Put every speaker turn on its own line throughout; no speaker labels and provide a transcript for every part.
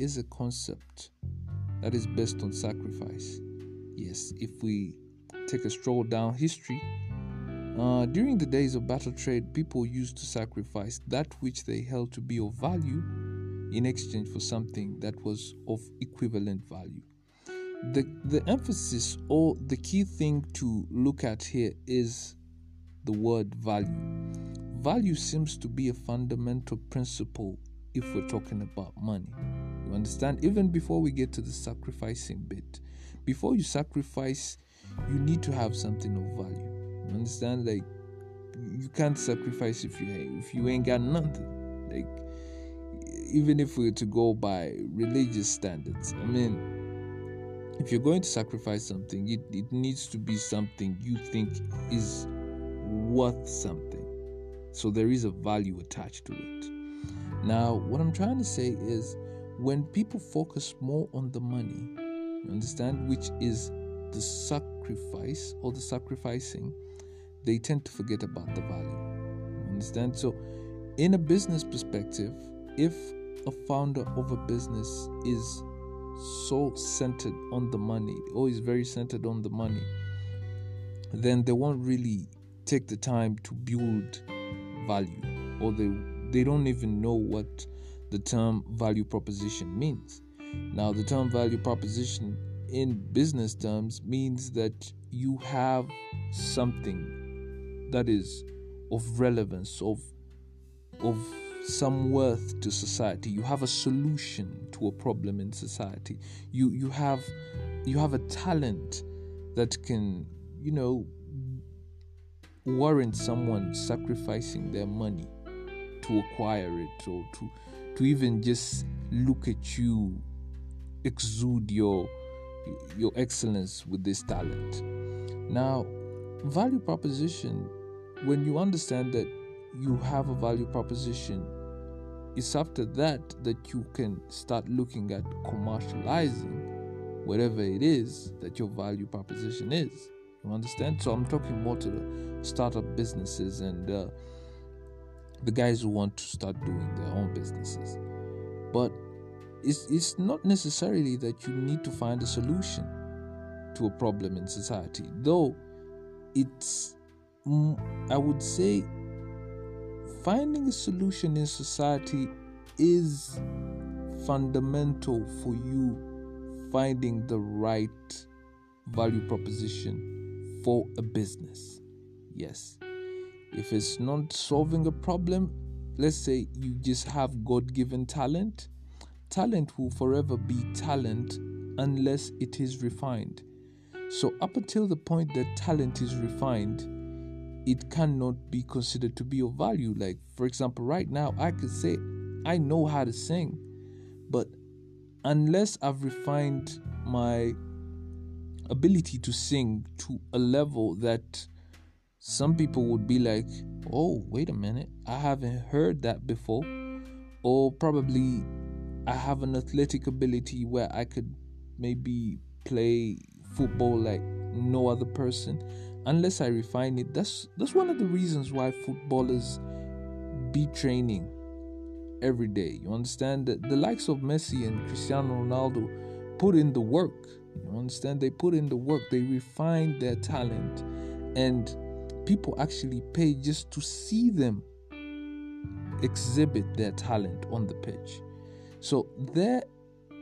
is a concept that is based on sacrifice. Yes, if we take a stroll down history, uh, during the days of barter trade, people used to sacrifice that which they held to be of value in exchange for something that was of equivalent value. The, the emphasis or the key thing to look at here is the word value. Value seems to be a fundamental principle if we're talking about money. You understand? Even before we get to the sacrificing bit, before you sacrifice, you need to have something of value. You understand? Like you can't sacrifice if you if you ain't got nothing. Like even if we were to go by religious standards, I mean, if you're going to sacrifice something, it, it needs to be something you think is worth something. So there is a value attached to it. Now, what I'm trying to say is when people focus more on the money, understand, which is the sacrifice or the sacrificing, they tend to forget about the value. Understand? So, in a business perspective, if a founder of a business is so centered on the money is very centered on the money, then they won't really take the time to build value or they they don't even know what the term value proposition means. Now, the term value proposition in business terms means that you have something that is of relevance, of of some worth to society. You have a solution to a problem in society. You you have you have a talent that can, you know, warrant someone sacrificing their money to acquire it or to to even just look at you exude your your excellence with this talent. Now value proposition when you understand that you have a value proposition it's after that that you can start looking at commercializing whatever it is that your value proposition is. You understand? So i'm talking more to the startup businesses and uh, the guys who want to start doing their own businesses. But it's, it's not necessarily that you need to find a solution to a problem in society, though it's, mm, I would say, finding a solution in society is fundamental for you finding the right value proposition for a business. Yes, if it's not solving a problem, let's say you just have God given talent, talent will forever be talent unless it is refined. So, up until the point that talent is refined, it cannot be considered to be of value. Like, for example, right now, I could say I know how to sing, but unless I've refined my ability to sing to a level that some people would be like, oh, wait a minute, I haven't heard that before. Or probably I have an athletic ability where I could maybe play football like no other person. Unless I refine it, that's that's one of the reasons why footballers be training every day. You understand that the likes of Messi and Cristiano Ronaldo put in the work. You understand? They put in the work, they refine their talent, and people actually pay just to see them exhibit their talent on the pitch. So their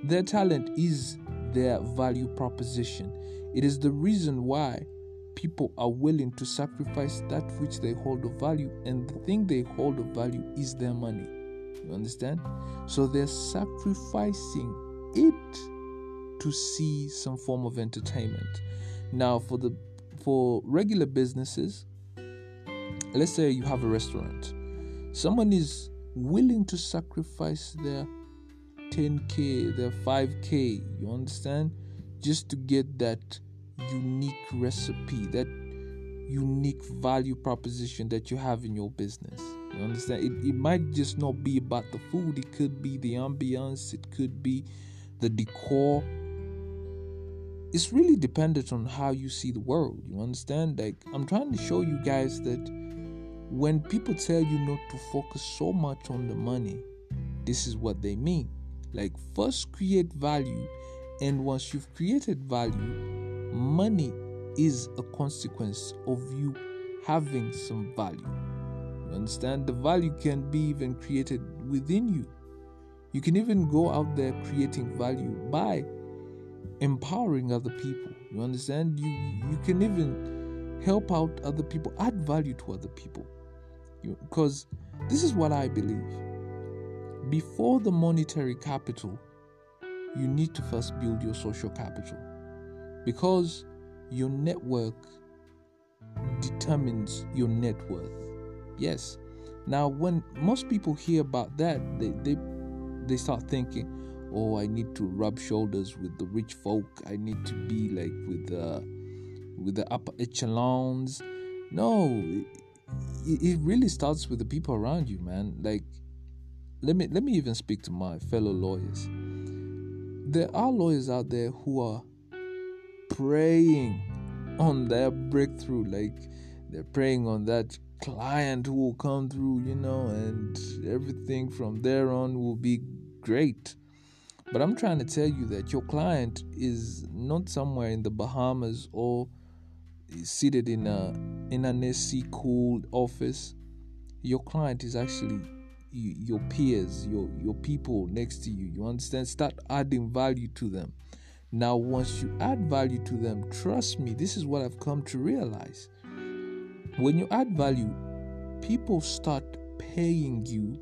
their talent is their value proposition. It is the reason why people are willing to sacrifice that which they hold of value, and the thing they hold of value is their money. You understand? So they're sacrificing it to see some form of entertainment. Now, for the for regular businesses, let's say you have a restaurant. Someone is willing to sacrifice their 10k their 5k you understand? Just to get that unique recipe that unique value proposition that you have in your business. You understand? It, it might just not be about the food. It could be the ambiance. It could be the decor. It's really dependent on how you see the world. You understand? Like i'm trying to show you guys that when people tell you not to focus so much on the money, this is what they mean. Like, first create value, and once you've created value, money is a consequence of you having some value. You understand? The value can be even created within you. You can even go out there creating value by empowering other people. You understand? You you can even help out other people, add value to other people. Because this is what I believe. Before the monetary capital, you need to first build your social capital. Because your network determines your net worth. Yes. Now, when most people hear about that, they, they they start thinking, "Oh, I need to rub shoulders with the rich folk. I need to be like with the with the upper echelons." No, it, really starts with the people around you, man. Like, let me let me even speak to my fellow lawyers. There are lawyers out there who are praying on their breakthrough, like they're praying on that client who will come through, you know, and everything from there on will be great. But I'm trying to tell you that your client is not somewhere in the Bahamas or seated in a in an AC cooled office. Your client is actually your peers, your your people next to you. You understand? Start adding value to them. Now, once you add value to them, trust me, this is what I've come to realize. When you add value, people start paying you.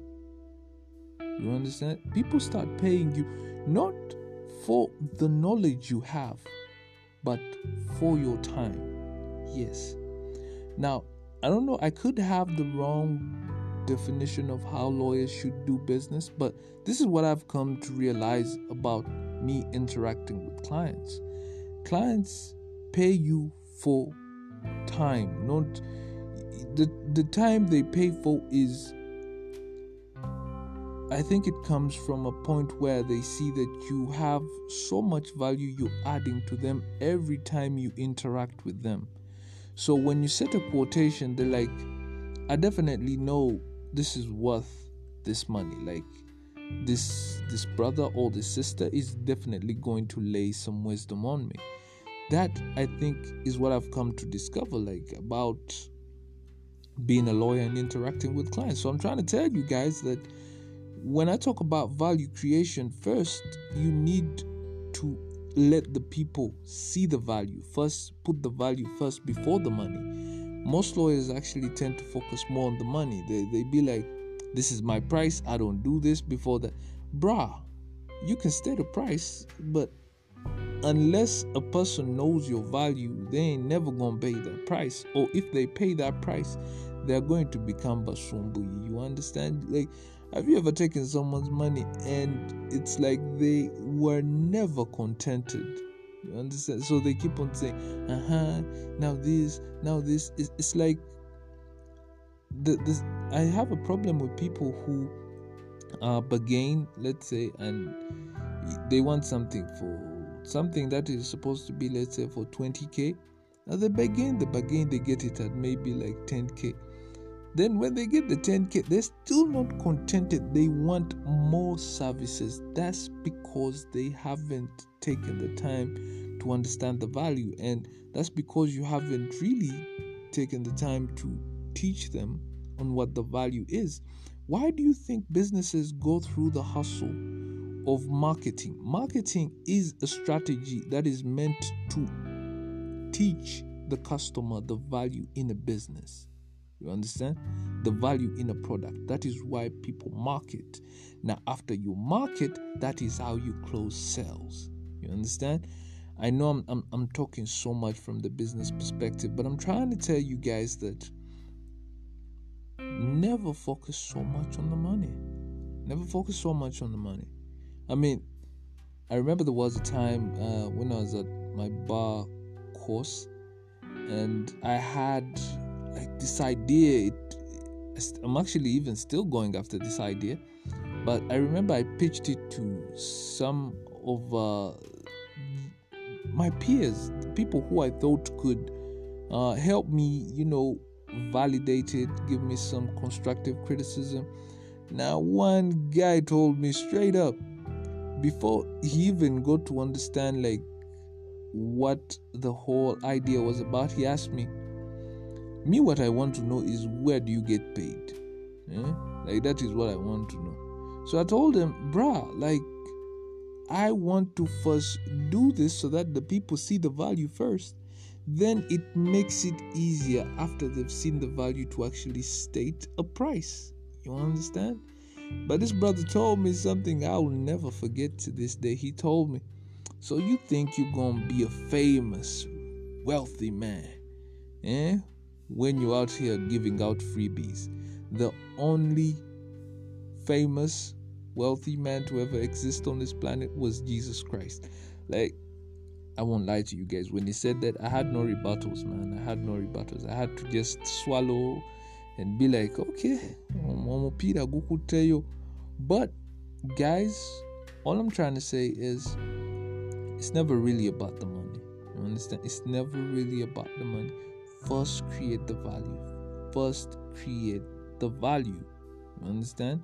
You understand? People start paying you not for the knowledge you have, but for your time. Yes. Now, I don't know, I could have the wrong definition of how lawyers should do business, but this is what I've come to realize about me interacting with clients. Clients pay you for time, not the the time they pay for is I think it comes from a point where they see that you have so much value you're adding to them every time you interact with them. So when you set a quotation, they're like, I definitely know this is worth this money. Like this this brother or this sister is definitely going to lay some wisdom on me that i think is what i've come to discover like about being a lawyer and interacting with clients so i'm trying to tell you guys that when i talk about value creation first you need let the people see the value first put the value first before the money most lawyers actually tend to focus more on the money they, they be like this is my price. I don't do this before that. Bruh, you can state a price, but unless a person knows your value, they ain't never gonna pay that price. Or if they pay that price, they're going to become basumbu. You understand? Like, have you ever taken someone's money and it's like they were never contented? You understand? So they keep on saying, uh huh, now this, now this. It's, it's like the, this, I have a problem with people who uh, bargain, let's say, and they want something for something that is supposed to be, let's say, for 20k. Now they bargain, they bargain, they get it at maybe like 10k. Then when they get the 10k, they're still not contented. They want more services. That's because they haven't taken the time to understand the value, and that's because you haven't really taken the time to teach them on what the value is. Why do you think businesses go through the hustle of marketing? Marketing is a strategy that is meant to teach the customer the value in a business. You understand? The value in a product. That is why people market. Now, after you market, that is how you close sales. You understand? I know I'm, I'm, I'm talking so much from the business perspective, but I'm trying to tell you guys that never focus so much on the money. Never focus so much on the money. I mean, I remember there was a time uh, when I was at my bar course, and I had like this idea. It, I'm actually even still going after this idea, but I remember I pitched it to some of uh, my peers, people who I thought could uh, help me, you know, validate it, give me some constructive criticism. Now, one guy told me straight up, before he even got to understand like what the whole idea was about, he asked me, Me, what I want to know is where do you get paid? Yeah? Like, that is what I want to know. So I told him, Bruh, like, I want to first do this so that the people see the value first. Then it makes it easier after they've seen the value to actually state a price. You understand? But this brother told me something I will never forget to this day. He told me, So you think you're going to be a famous, wealthy man, eh? When you're out here giving out freebies. The only famous, wealthy man to ever exist on this planet was Jesus Christ. Like, I won't lie to you guys. When he said that, I had no rebuttals, man. I had no rebuttals. I had to just swallow and be like, okay, but guys, all I'm trying to say is it's never really about the money. You understand? It's never really about the money. First create the value. First create the value. You understand?